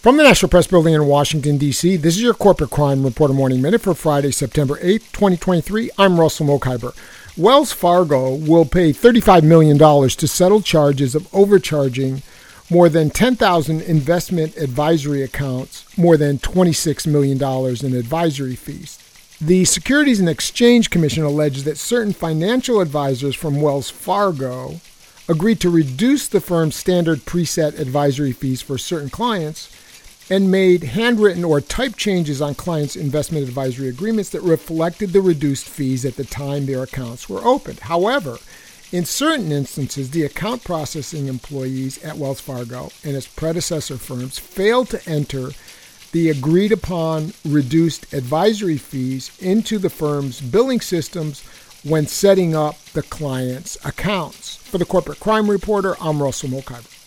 From the National Press Building in Washington, D.C., this is your Corporate Crime Reporter Morning Minute for Friday, September 8th, 2023. I'm Russell Mokhiber. Wells Fargo will pay $35 million to settle charges of overcharging more than 10,000 investment advisory accounts, more than $26 million in advisory fees. The Securities and Exchange Commission alleges that certain financial advisors from Wells Fargo agreed to reduce the firm's standard preset advisory fees for certain clients and made handwritten or typed changes on clients' investment advisory agreements that reflected the reduced fees at the time their accounts were opened. However, in certain instances, the account processing employees at Wells Fargo and its predecessor firms failed to enter the agreed upon reduced advisory fees into the firm's billing systems when setting up the client's accounts. For the Corporate Crime Reporter, I'm Russell Mokhiber.